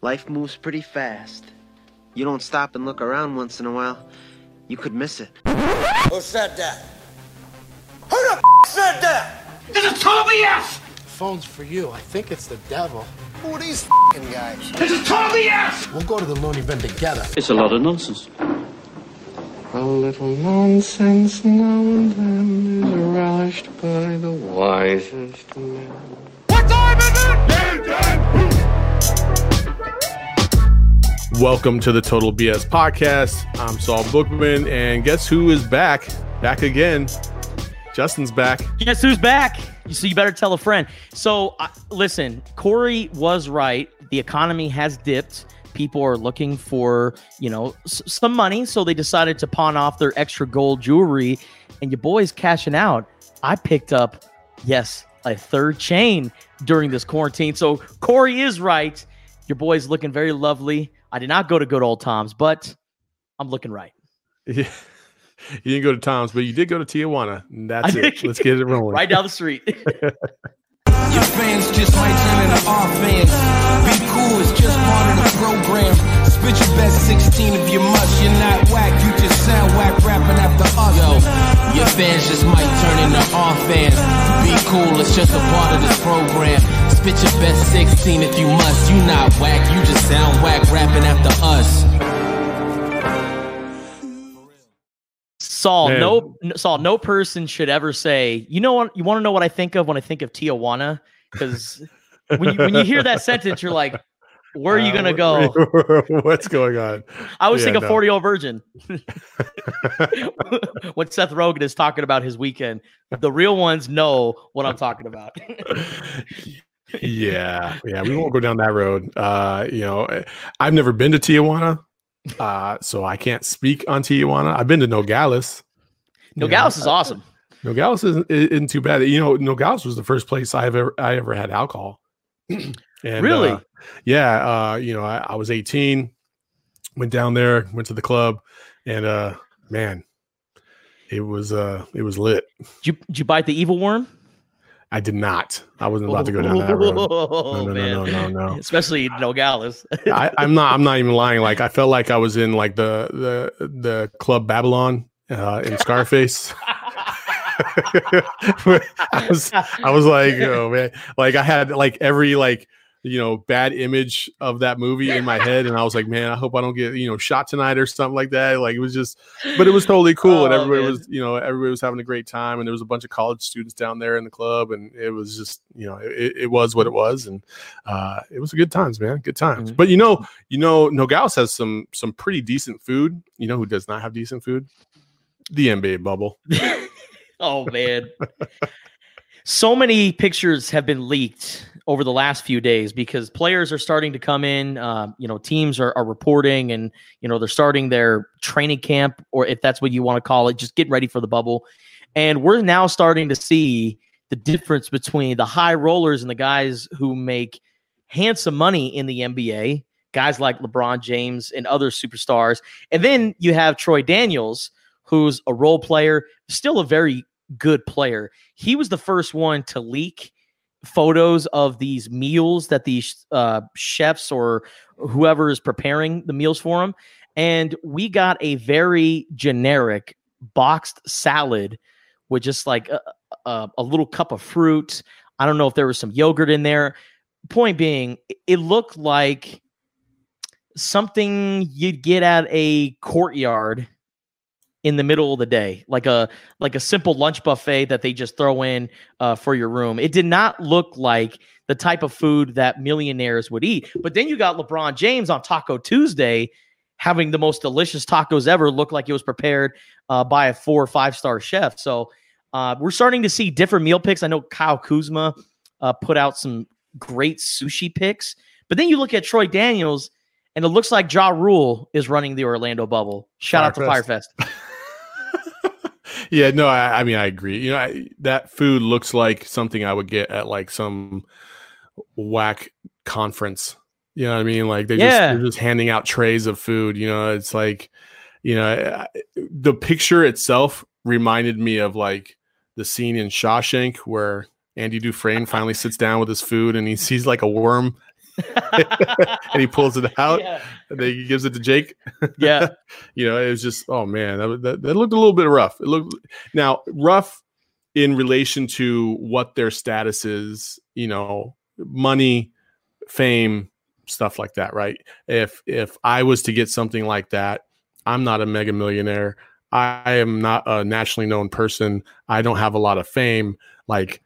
Life moves pretty fast. You don't stop and look around once in a while, you could miss it. Who said that? Who the f- said that? This is total BS! Phone's for you. I think it's the devil. Who are these f***ing guys? This is total BS! We'll go to the loony bin together. It's a lot of nonsense. A little nonsense now and then is relished by the wisest men. What time is it? Welcome to the Total BS podcast. I'm Saul Bookman, and guess who is back? Back again. Justin's back. Guess who's back? So you better tell a friend. So uh, listen, Corey was right. The economy has dipped. People are looking for you know s- some money, so they decided to pawn off their extra gold jewelry, and your boy's cashing out. I picked up, yes, a third chain during this quarantine. So Corey is right. Your boy's looking very lovely. I did not go to good old Tom's, but I'm looking right. Yeah. You didn't go to Tom's, but you did go to Tijuana. And that's it. Let's get it rolling. Right down the street. Your fans just might turn into our fans. Be cool, it's just part of the program. Spit your best 16 if you must. You're not whack, you just sound whack rapping after us. Yo, your fans just might turn into our fans. Be cool, it's just a part of this program. Spit your best 16 if you must. You not whack, you just sound whack rapping after us. Saul, Man. no, n- Saul, no person should ever say, you know what, you want to know what I think of when I think of Tijuana? Because when you, when you hear that sentence, you're like, where are you Uh, going to go? What's going on? I always yeah, think of no. 40 year old virgin. when Seth Rogen is talking about his weekend, the real ones know what I'm talking about. yeah, yeah, we won't go down that road. Uh, you know, I've never been to Tijuana, uh, so I can't speak on Tijuana. I've been to Nogales. Nogales is awesome. Nogales isn't, isn't too bad. You know, Nogales was the first place I ever I ever had alcohol. and, Really? uh, yeah. Uh, you know, I, I was 18, went down there, went to the club, and uh, man, it was uh, it was lit. Did you, did you bite the evil worm? I did not. I wasn't about to go down that road. Oh, No, no, no, no, no, no. Especially Nogales. I, I'm not. I'm not even lying. Like I felt like I was in like the the the club Babylon uh, in Scarface. I was I was like, oh man, like I had like every like you know bad image of that movie in my head, and I was like, man, I hope I don't get you know shot tonight or something like that. Like it was just, but it was totally cool, and Oh, everybody man. was you know everybody was having a great time, and there was a bunch of college students down there in the club, and it was just you know it, it was what it was, and uh, it was a good times, man, good times. Mhm. But you know, you know, Nogales has some some pretty decent food. You know who does not have decent food? The NBA bubble. Oh man. so many pictures have been leaked over the last few days because players are starting to come in. Um, you know, teams are, are reporting and you know they're starting their training camp, or if that's what you want to call it, just getting ready for the bubble. And we're now starting to see the difference between the high rollers and the guys who make handsome money in the NBA, guys like LeBron James and other superstars. And then you have Troy Daniels, who's a role player, still a very good player. He was the first one to leak photos of these meals that these uh, chefs or whoever is preparing the meals for them. And we got a very generic boxed salad with just like a, a, a little cup of fruit. I don't know if there was some yogurt in there. Point being, it- it looked like something you'd get at a courtyard in the middle of the day, like a like a simple lunch buffet that they just throw in uh, for your room. It did not look like the type of food that millionaires would eat. But then you got LeBron James on Taco Tuesday having the most delicious tacos ever. Look like it was prepared uh, by a four or five star chef. So uh, we're starting to see different meal picks. I know Kyle Kuzma uh, put out some great sushi picks, but then you look at Troy Daniels. And it looks like Ja Rule is running the Orlando bubble. Shout out to Fyre Fest. Yeah, no, I, I mean I agree. You know, I, that food looks like something I would get at like some whack conference. You know what I mean? Like they just Yeah. they're just handing out trays of food. You know, it's like you know I- the picture itself reminded me of like the scene in Shawshank where Andy Dufresne finally sits down with his food and he sees like a worm and he pulls it out Yeah. and then he gives it to Jake. Yeah. you know, it was just oh man, that, that, that looked a little bit rough. It looked now rough in relation to what their status is, you know, money, fame, stuff like that, right? If if I was to get something like that, I'm not a mega millionaire. I am not a nationally known person. I don't have a lot of fame. Like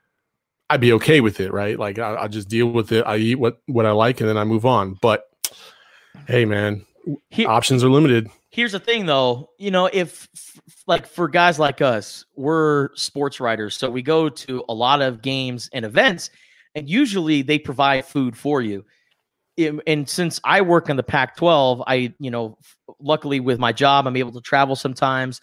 I'd be okay with it, right? Like I, I just deal with it. I eat what what I like, and then I move on. But hey, man, Here- options are limited. Here's the thing, though. You know, if like for guys like us, we're sports writers, so we go to a lot of games and events, and usually they provide food for you. And since I work in the Pac-12, I, you know, luckily with my job, I'm able to travel sometimes.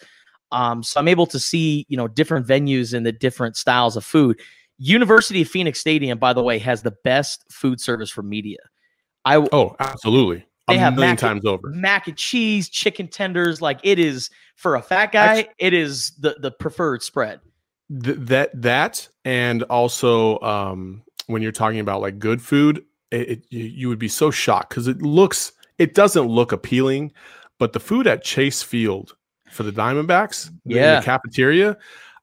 Um, so I'm able to see, you know, different venues and the different styles of food. University of Phoenix Stadium, by the way, has the best food service for media. I Oh, absolutely. They a have million mac and- times over. mac and cheese, chicken tenders. Like it is for a fat guy, it is the the preferred spread. Th- that that and also um when you're talking about like good food it, it you, would be so shocked because it looks it doesn't look appealing but the food at chase field for the diamondbacks in Yeah. the cafeteria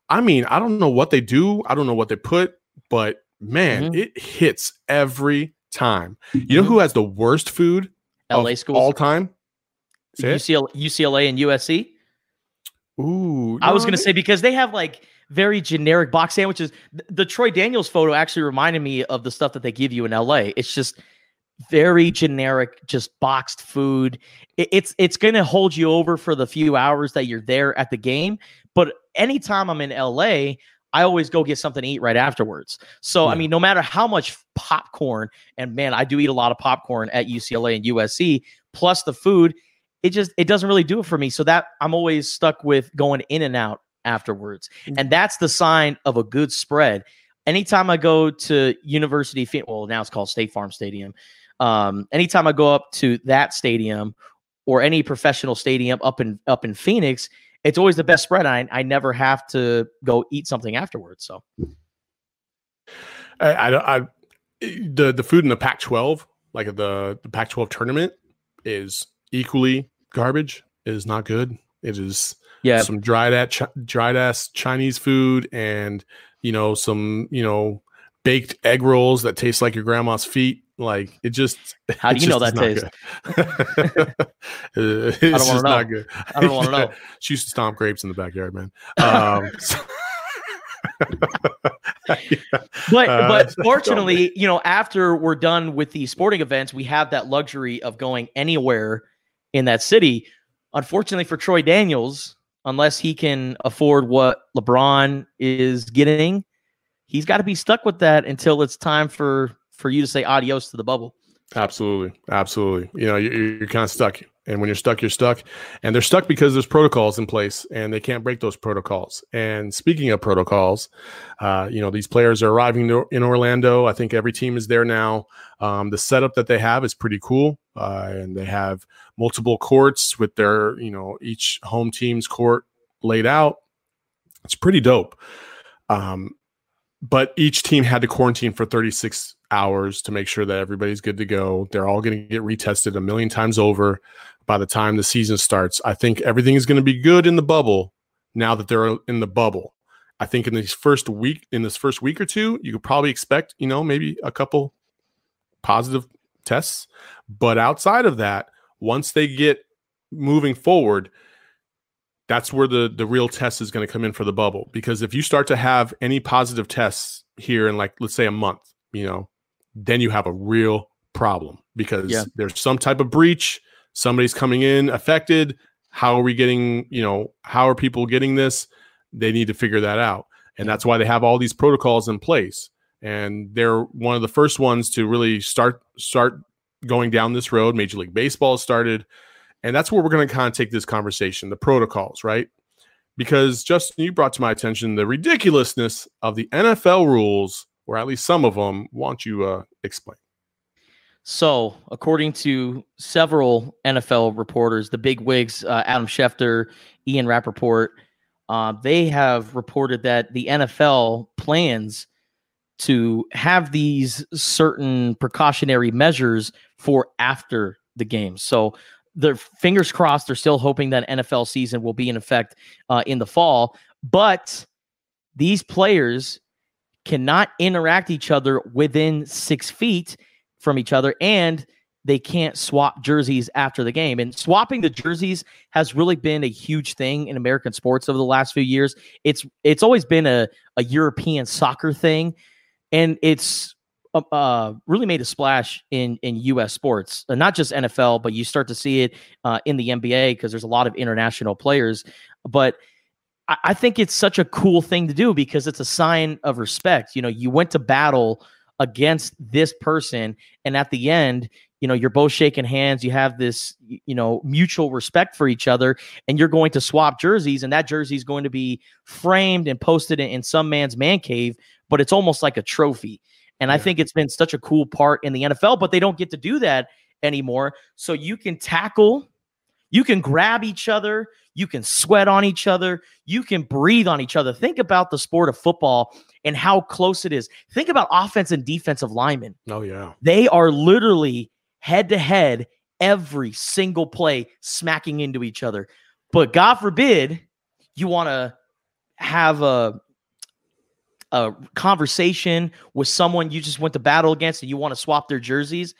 i mean i don't know what they do i don't know what they put but man Mhm. it hits every time you know Mhm. who has the worst food LA of schools, all time? UCLA, UCLA and USC. Ooh, I was going to they- say because they have like very generic box sandwiches. Th- The Troy Daniels photo actually reminded me of the stuff that they give you in LA. It's just very generic, just boxed food. It- it's it's going to hold you over for the few hours that you're there at the game. But anytime I'm in LA, I always go get something to eat right afterwards. So I mean, no matter how much popcorn, and man, I do eat a lot of popcorn at UCLA and USC, plus the food, it just it doesn't really do it for me. So that I'm always stuck with going in and out afterwards. And that's the sign of a good spread. Anytime I go to University, well, now it's called State Farm Stadium. Um, anytime I go up to that stadium or any professional stadium up in up in Phoenix, it's always the best spread. I I never have to go eat something afterwards. So I, I, I the the food in the Pac-12, like the the Pac-12 tournament, is equally garbage. It is not good. It is yeah, some dried ass chi- dried ass Chinese food and you know some you know baked egg rolls that taste like your grandma's feet. Like it just. How do you know that is not good. it's wanna know. not good. I don't wanna know. She used to stomp grapes in the backyard, man. Um, so- but Uh, but fortunately, you know, after we're done with the sporting events, we have that luxury of going anywhere in that city. Unfortunately for Troy Daniels, unless he can afford what LeBron is getting, he's got to be stuck with that until it's time for for you to say adios to the bubble. Absolutely, absolutely. You know, you're, you're kind of stuck, and when you're stuck, you're stuck, and they're stuck because there's protocols in place, and they can't break those protocols. And speaking of protocols, uh, you know, these players are arriving in Orlando. I think every team is there now. Um, the setup that they have is pretty cool, uh, and they have multiple courts with their, you know, each home team's court laid out. It's pretty dope. Um, but each team had to quarantine for 36 hours to make sure that everybody's good to go. They're all going to get retested a million times over by the time the season starts. I think everything is going to be good in the bubble now that they're in the bubble. I think in this first week, in this first week or two, you could probably expect, you know, maybe a couple positive tests. But outside of that, once they get moving forward, that's where the the real test is going to come in for the bubble. Because if you start to have any positive tests here in like let's say a month you know then you have a real problem. Because Yeah. there's some type of breach somebody's coming in affected how are we getting you know how are people getting this? They need to figure that out. And that's why they have all these protocols in place. And they're one of the first ones to really start start going down this road. Major league baseball started and that's where we're going to kind of take this conversation the protocols, right? Because Justin, you brought to my attention the ridiculousness of the NFL rules, or at least some of them. Want you uh, explain? So, according to several NFL reporters, the big wigs, uh, Adam Schefter, Ian Rapoport, uh, they have reported that the NFL plans to have these certain precautionary measures for after the game. So their fingers crossed. They're still hoping that NFL season will be in effect uh, in the fall, but these players cannot interact each other within six feet from each other, and they can't swap jerseys after the game. And swapping the jerseys has really been a huge thing in American sports over the last few years. It's it's always been a, a European soccer thing, and it's uh, uh, really made a splash in in U.S. sports, uh, not just NFL, but you start to see it uh, in the NBA because there's a lot of international players. But I, I think it's such a cool thing to do because it's a sign of respect. You know, you went to battle against this person, and at the end, you know, you're both shaking hands. You have this, you know, mutual respect for each other, and you're going to swap jerseys, and that jersey is going to be framed and posted in, in some man's man cave, but it's almost like a trophy. And I think it's been such a cool part in the NFL, but they don't get to do that anymore. So you can tackle, you can grab each other, you can sweat on each other, you can breathe on each other. Think about the sport of football and how close it is. Think about offense and defensive linemen. Oh yeah. They are literally head to head every single play, smacking into each other. But God forbid you want to have a a conversation with someone you just went to battle against and you want to swap their jerseys.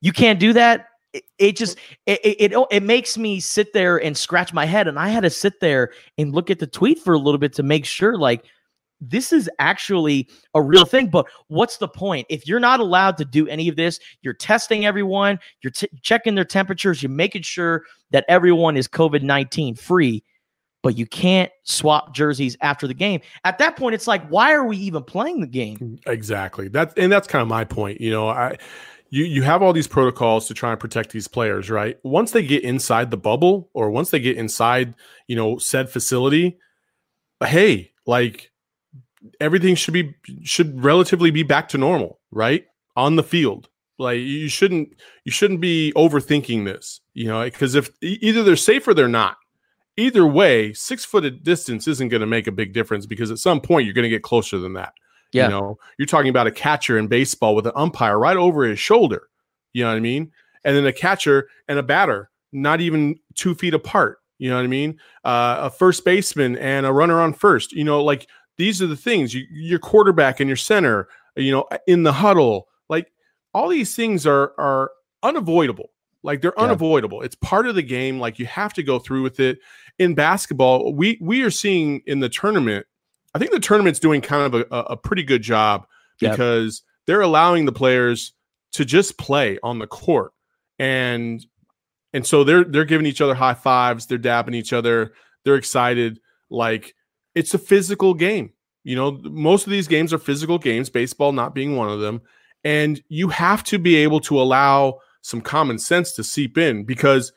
You can't do that. It, it just it, it it oh, it makes me sit there and scratch my head and I had to sit there and look at the tweet for a little bit to make sure like this is actually a real thing. But what's the point? If you're not allowed to do any of this, you're testing everyone, you're t- checking their temperatures, you're making sure that everyone is COVID 19 free, but you can't swap jerseys after the game. At that point, it's like, why are we even playing the game? Mm, exactly. That's and that's kind of my point. You know, I you you have all these protocols to try and protect these players, right? Once they get inside the bubble or once they get inside, you know, said facility, hey, like everything should be should relatively be back to normal, right? On the field. Like you shouldn't you shouldn't be overthinking this, you know, because if either they're safe or they're not. Either way, six foot distance isn't going to make a big difference because at some point you're going to get closer than that. Yeah. You know, you're talking about a catcher in baseball with an umpire right over his shoulder. You know what I mean? And then a catcher and a batter not even two feet apart. You know what I mean? Uh, a first baseman and a runner on first. You know, like these are the things. You, your quarterback and your center. You know, in the huddle. Like all these things are are unavoidable. Like they're Yeah. unavoidable. It's part of the game. Like you have to go through with it. In basketball, we we are seeing in the tournament. I think the tournament's doing kind of a, a, pretty good job because they're allowing the players to just play on the court. And and so they're they're giving each other high fives they're dabbing each other they're excited. Like it's a physical game. You know most of these games are physical games baseball not being one of them. And you have to be able to allow some common sense to seep in because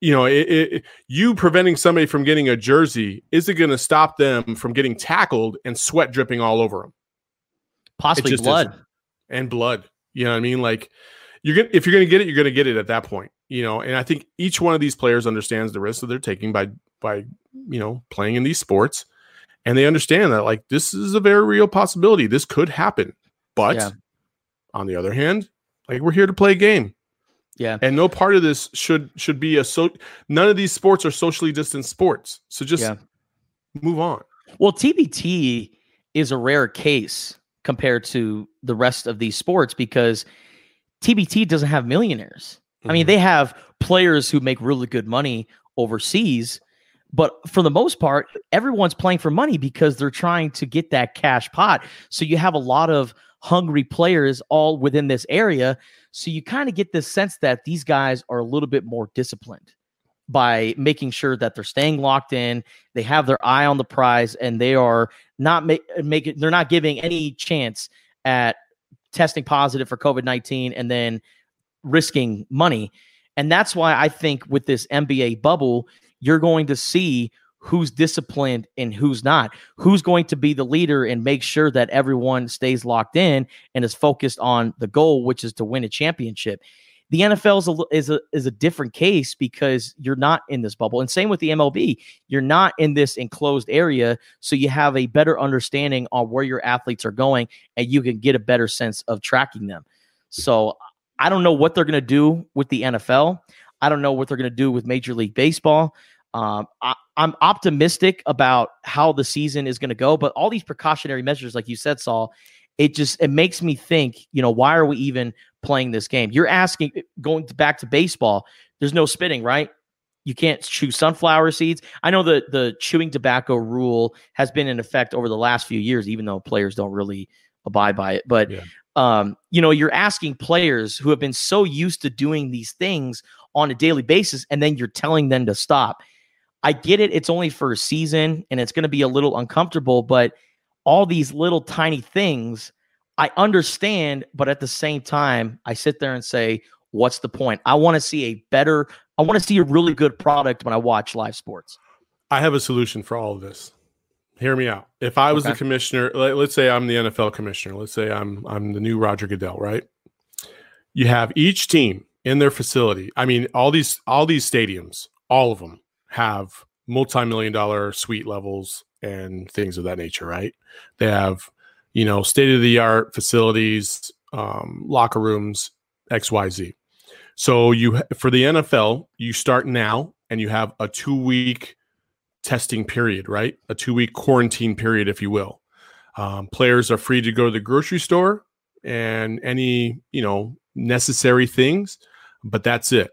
you know it, it, you preventing somebody from getting a jersey isn't going to stop them from getting tackled and sweat dripping all over them Possibly blood. isn't. and blood. You know what I mean? Like you're gonna if you're gonna get it, you're gonna get it at that point. You know, and I think each one of these players understands the risk that they're taking by by you know playing in these sports, and they understand that like this is a very real possibility. This could happen, but Yeah. on the other hand, like we're here to play a game, Yeah. and no part of this should should be a so. None of these sports are socially distant sports, so just Yeah. move on. Well, TBT is a rare case compared to the rest of these sports because TBT doesn't have millionaires. I mean, Mhm. they have players who make really good money overseas, but for the most part, everyone's playing for money because they're trying to get that cash pot. So you have a lot of hungry players all within this area. So you kind of get this sense that these guys are a little bit more disciplined by making sure that they're staying locked in, they have their eye on the prize, and they are not make, make they're not giving any chance at testing positive for COVID 19 and then risking money. And that's why I think with this NBA bubble, you're going to see who's disciplined and who's not. Who's going to be the leader and make sure that everyone stays locked in and is focused on the goal, which is to win a championship. The NFL is a is a is a different case because you're not in this bubble, and same with the MLB. You're not in this enclosed area, so you have a better understanding on where your athletes are going, and you can get a better sense of tracking them. So I don't know what they're going to do with the NFL. I don't know what they're going to do with Major League Baseball. Um, I, I'm optimistic about how the season is going to go, but all these precautionary measures, like you said, Saul, it just it makes me think. You know, why are we even playing this game? You're asking, going to, back to baseball. There's no spitting, right? You can't chew sunflower seeds. I know the the chewing tobacco rule has been in effect over the last few years, even though players don't really abide by it. But Yeah. um, you know, you're asking players who have been so used to doing these things on a daily basis, and then you're telling them to stop. I get it; it's only for a season, and it's going to be a little uncomfortable. But all these little tiny things, I understand. But at the same time, I sit there and say, "What's the point?" I want to see a better. I want to see a really good product when I watch live sports. I have a solution for all of this. Hear me out. If I was the commissioner, let, let's say I'm the NFL commissioner. Let's say I'm I'm the new Roger Goodell, right? You have each team in their facility. I mean, all these all these stadiums, all of them have multi-million dollar suite levels and things of that nature, right? They have, you know, state-of-the-art facilities, um, locker rooms, XYZ. So you for the NFL, you start now and you have a two-week testing period, right? A two week quarantine period, if you will. Um, players are free to go to the grocery store and any, you know, necessary things, but that's it.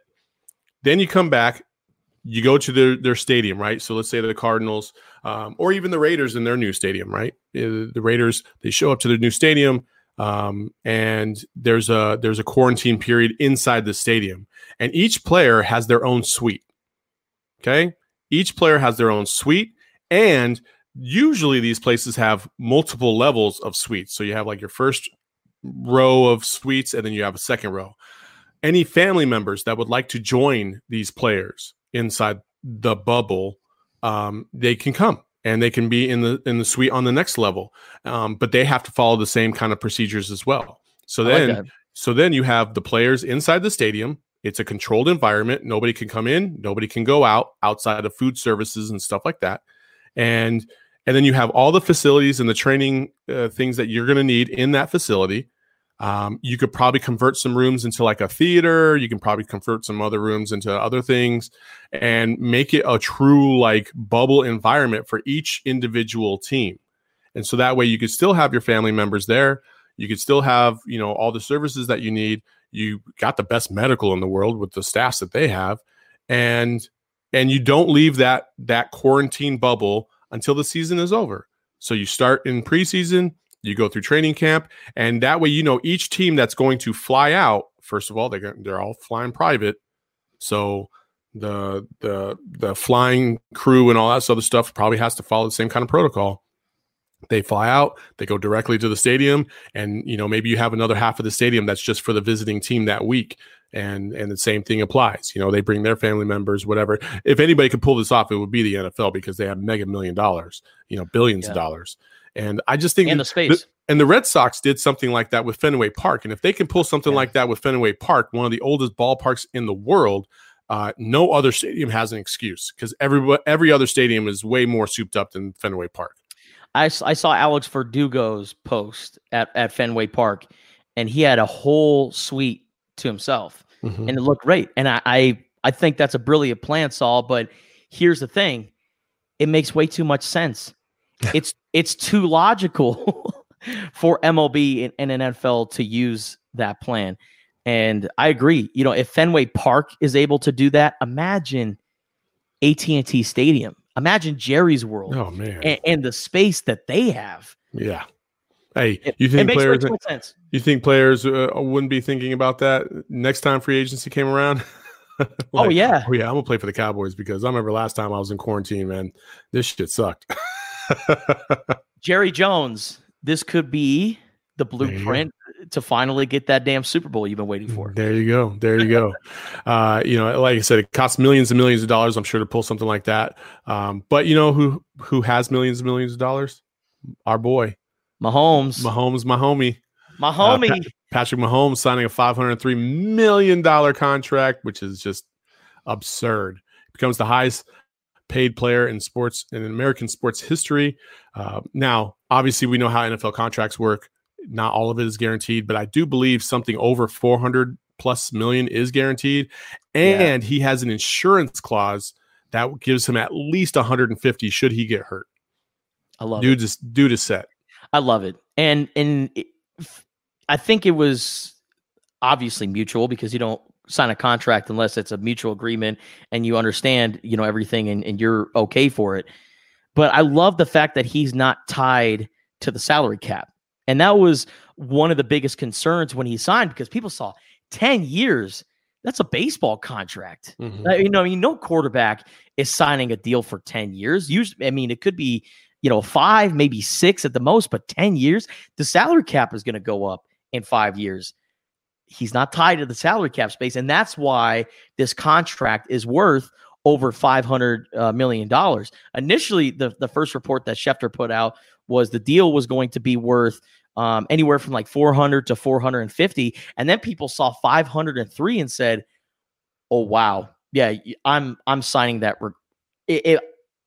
Then you come back, you go to their, their stadium, right? So let's say the Cardinals um, or even the Raiders in their new stadium, right? Uh, The Raiders, they show up to their new stadium um, and there's a there's a quarantine period inside the stadium and each player has their own suite. Okay? Each player has their own suite, and usually these places have multiple levels of suites. So you have like your first row of suites, and then you have a second row. Any family members that would like to join these players inside the bubble, um, they can come and they can be in the in the suite on the next level, um, but they have to follow the same kind of procedures as well. So I then, that. so then you have the players inside the stadium. It's a controlled environment. Nobody can come in, nobody can go out outside of food services and stuff like that. And and then you have all the facilities and the training uh, things that you're going to need in that facility. Um, you could probably convert some rooms into like a theater. You can probably convert some other rooms into other things and make it a true like bubble environment for each individual team. And so that way you could still have your family members there. You could still have, you know, all the services that you need. You got the best medical in the world with the staffs that they have. And and you don't leave that that quarantine bubble until the season is over. So you start in preseason, you go through training camp, and that way you know each team that's going to fly out. First of all, they're they're all flying private, so the the the flying crew and all that other stuff probably has to follow the same kind of protocol. They fly out, they go directly to the stadium, and you know maybe you have another half of the stadium that's just for the visiting team that week, and and the same thing applies. You know they bring their family members, whatever. If anybody could pull this off, it would be the NFL because they have mega million dollars, you know, billions of dollars. And I just think And the space. and the Red Sox did something like that with Fenway Park. And if they can pull something Yeah. like that with Fenway Park, one of the oldest ballparks in the world, uh, no other stadium has an excuse because every every other stadium is way more souped up than Fenway Park. I saw Alex Verdugo's post at, at Fenway Park, and he had a whole suite to himself, Mhm. and it looked great. And I, I I think that's a brilliant plan, Saul. But here's the thing: it makes way too much sense. it's it's too logical for MLB and, and NFL to use that plan. And I agree. You know, if Fenway Park is able to do that, imagine AT and T Stadium. Imagine Jerry's World Oh man, and, and the space that they have. yeah. Hey, you think players? You think players uh, wouldn't be thinking about that next time free agency came around? oh yeah, Oh yeah, I'm gonna play for the Cowboys because I remember last time I was in quarantine, man. This shit sucked. Jerry Jones. This could be the blueprint to finally get that damn Super Bowl you've been waiting for. There you go. There you go. uh, you know, like I said, it costs millions and millions of dollars. I'm sure to pull something like that. Um, but you know who who has millions and millions of dollars? Our boy Mahomes. Mahomes, my homie. My Uh, homie. Pa- Patrick Mahomes signing a $503 million contract, which is just absurd. It Becomes the highest paid player in sports in American sports history. Uh, now, obviously, we know how NFL contracts work. Not all of it is guaranteed, but I do believe something over 400 plus million is guaranteed. And he has an insurance clause that gives him at least 150 should he get hurt. I love it. Dude is dude is set. I love it. And and it, I think it was obviously mutual because you don't sign a contract unless it's a mutual agreement and you understand, you know, everything and, and you're okay for it. But I love the fact that he's not tied to the salary cap. And that was one of the biggest concerns when he signed because people saw 10 years. That's a baseball contract. Mhm. Uh, you know, I mean, no quarterback is signing a deal for 10 years. Usually, I mean, it could be, you know, five, maybe six at the most, but 10 years, the salary cap is going to go up in five years. He's not tied to the salary cap space. And that's why this contract is worth over 500 uh, million dollars. Initially, the, the first report that Schefter put out was the deal was going to be worth um, anywhere from like 400 to 450. And then people saw 503 and said, oh, wow. Yeah, I'm I'm signing that. Re- it, it,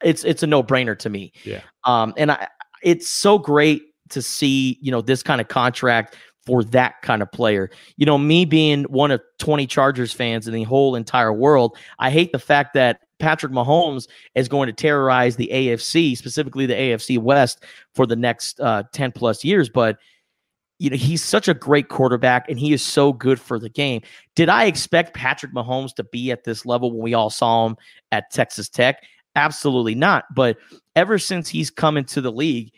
it's it's a no brainer to me. Yeah. Um, and I, it's so great to see you know this kind of contract for that kind of player. You know, me being one of 20 Chargers fans in the whole entire world, I hate the fact that Patrick Mahomes is going to terrorize the AFC, specifically the AFC West, for the next uh, 10 plus years. But you know, he's such a great quarterback and he is so good for the game. Did I expect Patrick Mahomes to be at this level when we all saw him at Texas Tech? Absolutely not. But ever since he's come into the league,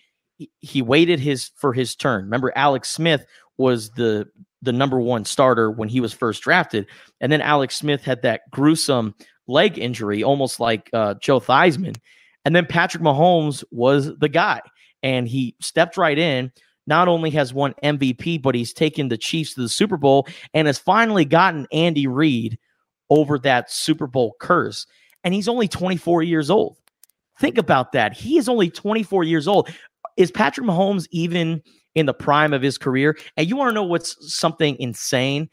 he, waited his for his turn. Remember, Alex Smith was the the number one starter when he was first drafted, and then Alex Smith had that gruesome leg injury, almost like uh, Joe Theismann, and then Patrick Mahomes was the guy, and he stepped right in. Not only has won MVP, but he's taken the Chiefs to the Super Bowl and has finally gotten Andy Reid over that Super Bowl curse. And he's only 24 years old. Think about that. He is only 24 years old. Is Patrick Mahomes even in the prime of his career? And you want to know what's something insane?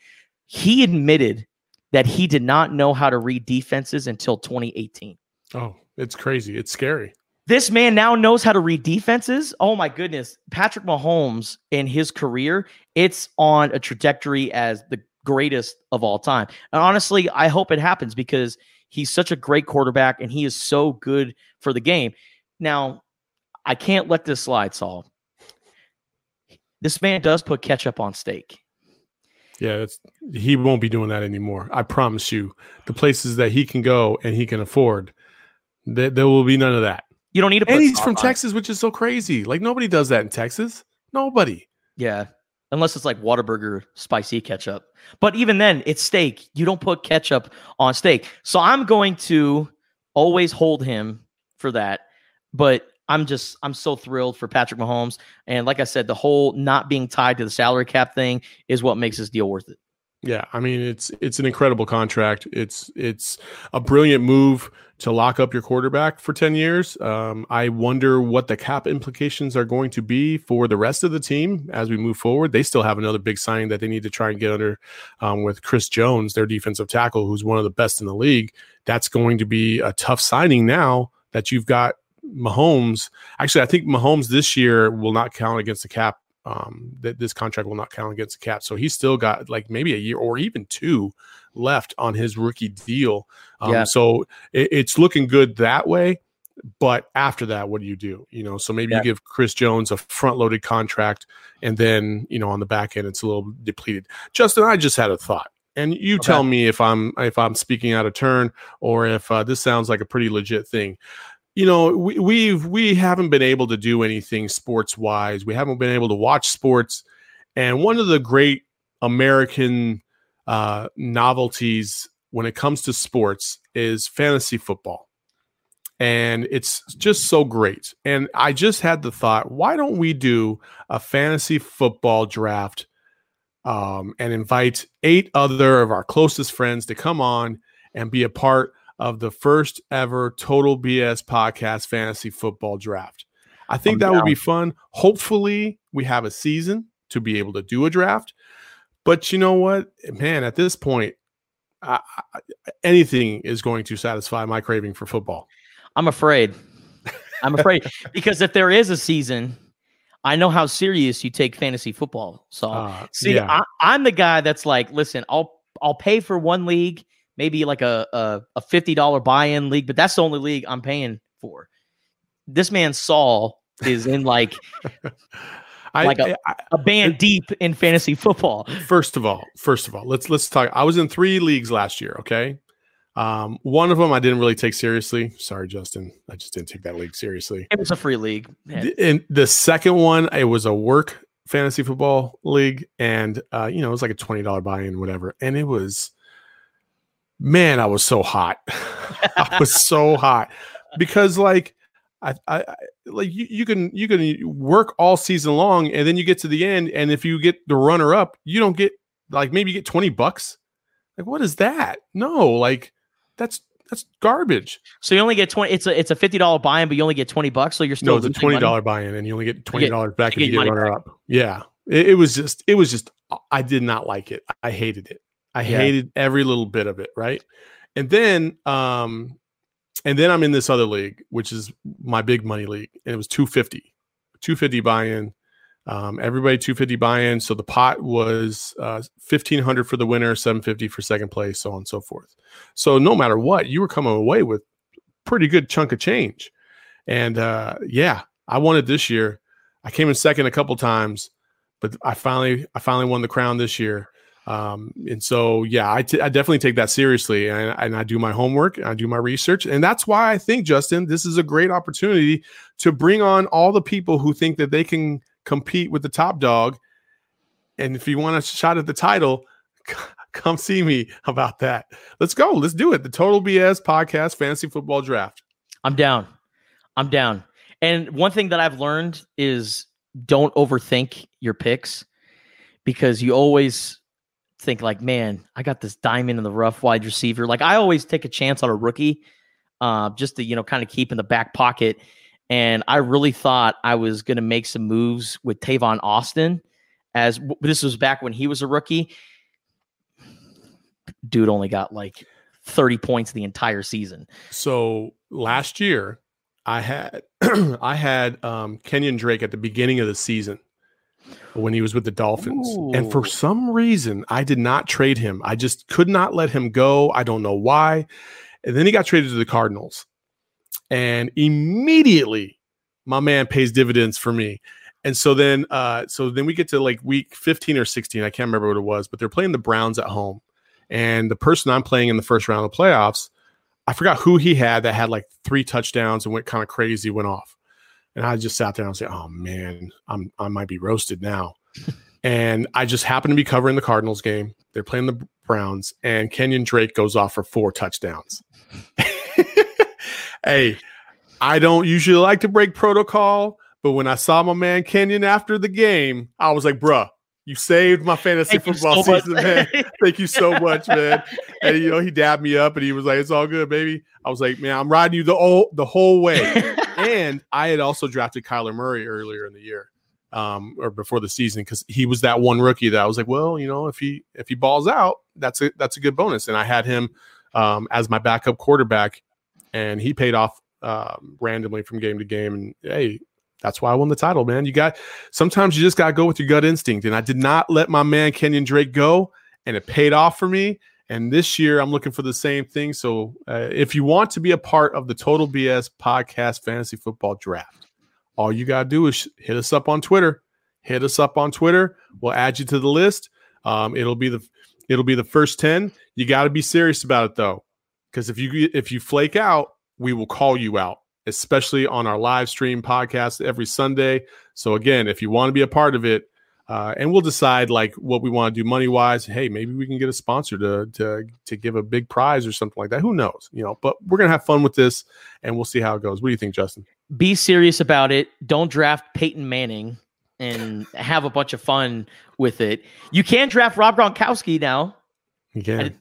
He admitted that he did not know how to read defenses until 2018. Oh, it's crazy. It's scary. This man now knows how to read defenses. Oh my goodness. Patrick Mahomes in his career, it's on a trajectory as the greatest of all time. And honestly, I hope it happens because he's such a great quarterback and he is so good for the game. Now, I can't let this slide, Saul. This man does put ketchup on steak. Yeah, it's, he won't be doing that anymore. I promise you. The places that he can go and he can afford, there, there will be none of that. You don't need to put And he's from it. Texas, which is so crazy. Like nobody does that in Texas. Nobody. Yeah. Unless it's like Whataburger spicy ketchup. But even then, it's steak. You don't put ketchup on steak. So I'm going to always hold him for that. But I'm just, I'm so thrilled for Patrick Mahomes. And like I said, the whole not being tied to the salary cap thing is what makes this deal worth it. Yeah, I mean it's it's an incredible contract. It's it's a brilliant move to lock up your quarterback for 10 years. Um, I wonder what the cap implications are going to be for the rest of the team as we move forward. They still have another big signing that they need to try and get under um, with Chris Jones, their defensive tackle, who's one of the best in the league. That's going to be a tough signing now that you've got Mahomes. Actually, I think Mahomes this year will not count against the cap. Um, that this contract will not count against the cap. So he's still got like maybe a year or even two left on his rookie deal. Um, Yeah. So it, it's looking good that way. But after that, what do you do? You know, so maybe Yeah. you give Chris Jones a front loaded contract and then, you know, on the back end, it's a little depleted. Justin, I just had a thought. And you Okay. tell me if I'm if I'm speaking out of turn or if uh, this sounds like a pretty legit thing you know we, we've we haven't been able to do anything sports wise we haven't been able to watch sports. And one of the great american uh, novelties when it comes to sports is fantasy football. And it's just so great. And i just had the thought why don't we do a fantasy football draft um, and invite eight other of our closest friends to come on and be a part of the first ever Total BS podcast fantasy football draft. I think I'm that would be fun. Hopefully, we have a season to be able to do a draft. But you know what, man, at this point, I, I, anything is going to satisfy my craving for football. I'm afraid. I'm afraid because if there is a season, I know how serious you take fantasy football. So Uh, see, yeah. I, I'm the guy that's like, listen, I'll I'll pay for one league, maybe like a a, a fifty dollar buy in league, but that's the only league I'm paying for. This man Saul is in like I, like a- I- a band deep in fantasy football. first of all, first of all, let's let's talk. I was in three leagues last year. Okay, um, one of them I didn't really take seriously. Sorry, Justin, I just didn't take that league seriously. It was a free league. And the second one, it was a work fantasy football league, and uh, you know it was like a twenty dollar buy in, whatever, and it was, man, I was so hot. I was so hot because like. I, I I- like you, you can you can work all season long and then you get to the end and if you get the runner up you don't get like maybe you get 20 bucks like what is that no like that's that's garbage So you only get twenty. It's a it's a fifty dollar buy in, but you only get twenty bucks. So you're still no it's a $20 money. buy-in and you only get $20 back you if you get runner up yeah it, it was just it was just i did not like it i hated it i Yeah. hated every little bit of it right? And then um and then i'm in this other league which is my big money league and it was 250 250 buy-in. Um, everybody 250 buy-in so the pot was uh, 1500 for the winner 750 for second place so on and so forth. So no matter what you were coming away with pretty good chunk of change. And uh, yeah i won it this year. I came in second a couple times but i finally i finally won the crown this year um, and so yeah I, t- I definitely take that seriously and, and i do my homework i do my research and that's why i think justin this is a great opportunity to bring on all the people who think that they can compete with the top dog and if you want a shot at the title come see me about that let's go let's do it the total bs podcast fantasy football draft I'm down. I'm down. And one thing that I've learned is don't overthink your picks because you always think like, man, I got this diamond in the rough wide receiver. Like I always take a chance on a rookie, uh, just to you know kind of keep in the back pocket. And I really thought I was going to make some moves with Tavon Austin, as this was back when he was a rookie. Dude only got like 30 points the entire season. So last year, I had I had um, Kenyon Drake at the beginning of the season when he was with the Dolphins, and for some reason, I did not trade him. I just could not let him go. I don't know why. And then he got traded to the Cardinals, and immediately, my man pays dividends for me. And so then, uh, so then we get to like week 15 or 16. I can't remember what it was, but they're playing the Browns at home. And the person I'm playing in the first round of the playoffs, I forgot who he had that had like three touchdowns and went kind of crazy, went off. And I just sat there and I was like, oh man, I'm I might be roasted now. and I just happened to be covering the Cardinals game. They're playing the Browns, and Kenyon Drake goes off for four touchdowns. hey, I don't usually like to break protocol, but when I saw my man Kenyon after the game, I was like, bruh, you saved my fantasy Thank football so much. season, man. Thank you so much, man. And you know, he dabbed me up and he was like, It's all good, baby. I was like, Man, I'm riding you the whole the whole way. and I had also drafted Kyler Murray earlier in the year. Um, or before the season, because he was that one rookie that I was like, well, you know, if he if he balls out, that's a that's a good bonus. And I had him um, as my backup quarterback, and he paid off um, randomly from game to game. And hey, that's why I won the title, man. You got sometimes you just got to go with your gut instinct. And I did not let my man Kenyon Drake go, and it paid off for me. And this year, I'm looking for the same thing. So, uh, if you want to be a part of the Total BS Podcast Fantasy Football Draft, all you got to do is hit us up on Twitter. Hit us up on Twitter. We'll add you to the list. Um, it'll be the it'll be the first ten. You got to be serious about it though, because if you if you flake out, we will call you out, especially on our live stream podcast every Sunday. So again, if you want to be a part of it, uh, and we'll decide like what we want to do money wise. Hey, maybe we can get a sponsor to to to give a big prize or something like that. Who knows? You know, but we're gonna have fun with this, and we'll see how it goes. What do you think, Justin? be serious about it. Don't draft Peyton Manning and have a bunch of fun with it. You can draft Rob Gronkowski now. Again,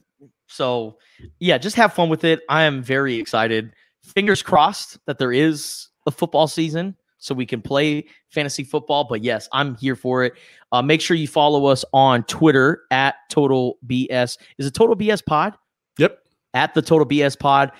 So, yeah, just have fun with it. I am very excited. Fingers crossed that there is a football season so we can play fantasy football. But yes, I'm here for it. Uh, make sure you follow us on Twitter at Total BS. Is it Total BS Pod? Yep. At the Total BS Pod.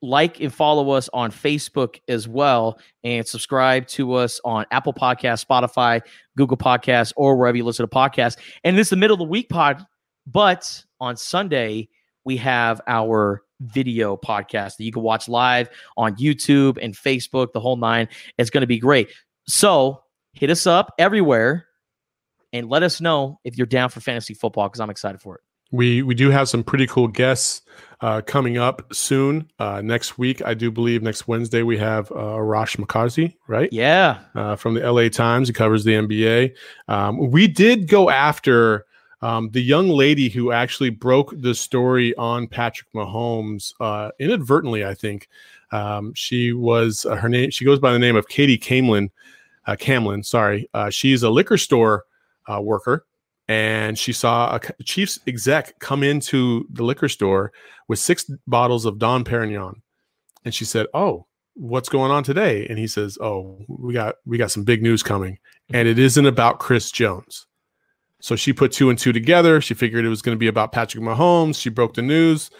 Like and follow us on Facebook as well, and subscribe to us on Apple Podcasts, Spotify, Google Podcasts, or wherever you listen to podcasts. And this is the middle of the week pod, but on Sunday we have our video podcast that you can watch live on YouTube and Facebook, the whole nine. It's going to be great. So hit us up everywhere and let us know if you're down for fantasy football because I'm excited for it. We we do have some pretty cool guests uh, coming up soon. Uh, next week, I do believe next Wednesday we have uh, Rosh McCarthy, right? Yeah, uh, from the LA Times. He covers the NBA. Um, we did go after um, the young lady who actually broke the story on Patrick Mahomes uh, inadvertently. I think um, she was uh, her name. She goes by the name of Katie Camlin. Uh, Camlin, sorry. Uh, she's a liquor store uh, worker and she saw a Chiefs exec come into the liquor store with six bottles of Dom Pérignon, and she said, "Oh, what's going on today?" And he says, "Oh, we got we got some big news coming, and it isn't about Chris Jones." So she put two and two together. She figured it was going to be about Patrick Mahomes. She broke the news,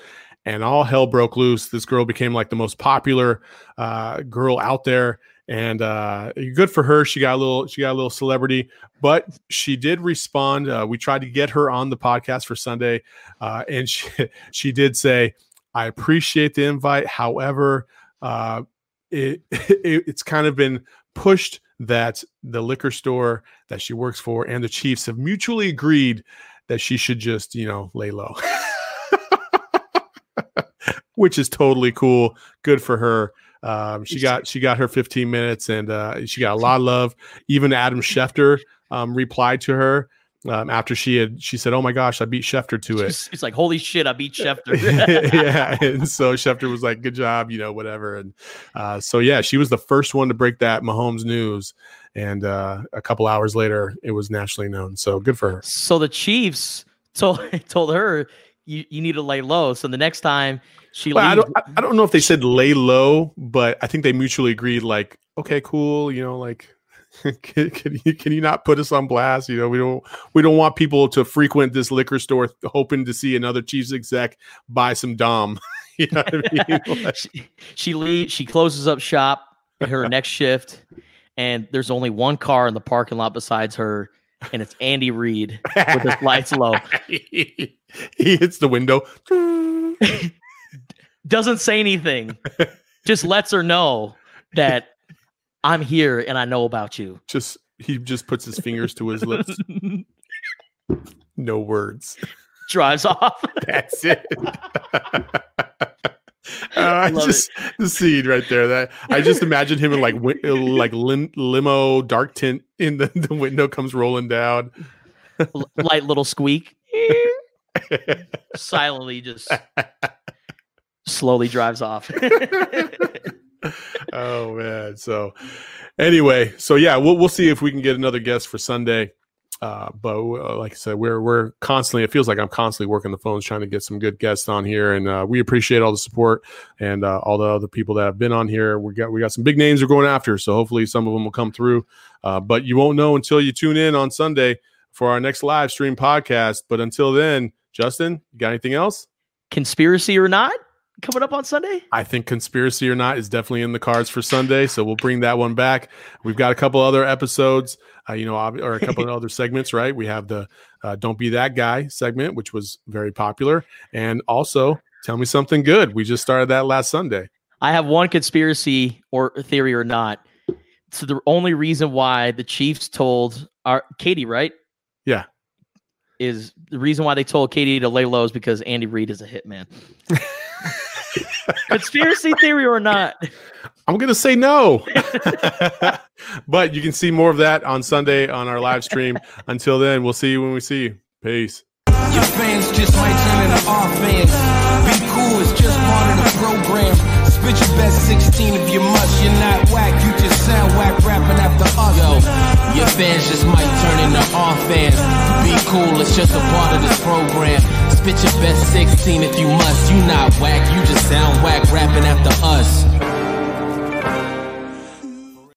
and all hell broke loose. This girl became like the most popular uh, girl out there and uh, good for her. She got a little, she got a little celebrity, but she did respond. Uh, we tried to get her on the podcast for Sunday, uh, and she she did say, "I appreciate the invite. However, uh, it, it it's kind of been pushed that the liquor store that she works for and the Chiefs have mutually agreed that she should just, you know, lay low." Which is totally cool. Good for her. Um, she got she got her 15 minutes and uh, she got a lot of love. Even Adam Schefter um, replied to her um, after she had she said, "Oh my gosh, I beat Schefter to it." It's like, "Holy shit, I beat Schefter." yeah, and so Schefter was like, "Good job," you know, whatever. And uh, so yeah, she was the first one to break that Mahomes news, and uh, a couple hours later, it was nationally known. So good for her. So the Chiefs told told her you, you need to lay low. So the next time she well, I don't I don't know if they said lay low, but I think they mutually agreed like, okay, cool, you know, like can, can, you can you not put us on blast? You know, we don't we don't want people to frequent this liquor store hoping to see another Chiefs exec buy some dom. you know I mean? Like, she, she leaves, she closes up shop her next shift, and there's only one car in the parking lot besides her, and it's Andy Reid with his lights low. he hits the window. Doesn't say anything, just lets her know that I'm here and I know about you. Just he just puts his fingers to his lips. No words. Drives off. That's it. Uh, just the scene right there. That I just imagine him in like uh, like lim- limo dark tint in the, the window comes rolling down. Light little squeak. Silently just slowly drives off. Oh man. So anyway, so yeah, we'll we'll see if we can get another guest for Sunday. Uh, but uh, like I said, we're we're constantly. It feels like I'm constantly working the phones trying to get some good guests on here, and uh, we appreciate all the support and uh, all the other people that have been on here. We got we got some big names we're going after, so hopefully some of them will come through. Uh, but you won't know until you tune in on Sunday for our next live stream podcast. But until then, Justin, you got anything else? Conspiracy or not? Coming up on Sunday? I think conspiracy or not is definitely in the cards for Sunday, so we'll bring that one back. We've got a couple other episodes, uh, you know, ob- or a couple of other segments, right? We have the uh, "Don't Be That Guy" segment, which was very popular, and also "Tell Me Something Good." We just started that last Sunday. I have one conspiracy or theory or not. So the only reason why the Chiefs told our Katie, right? Yeah. Is the reason why they told Katie to lay low is because Andy Reid is a hitman. conspiracy theory or not? I'm gonna say no, but you can see more of that on Sunday on our live stream. Until then, we'll see you when we see you. Peace. Your fans just might turn into our fans. Be cool, it's just part of the program. Spit your best 16 if you must. You're not whack, you just sound whack rapping after us. Yo, your fans just might turn into our fans. Be cool, it's just a part of this program. Spit your best 16 if you must. You not whack, you just sound whack rapping after us.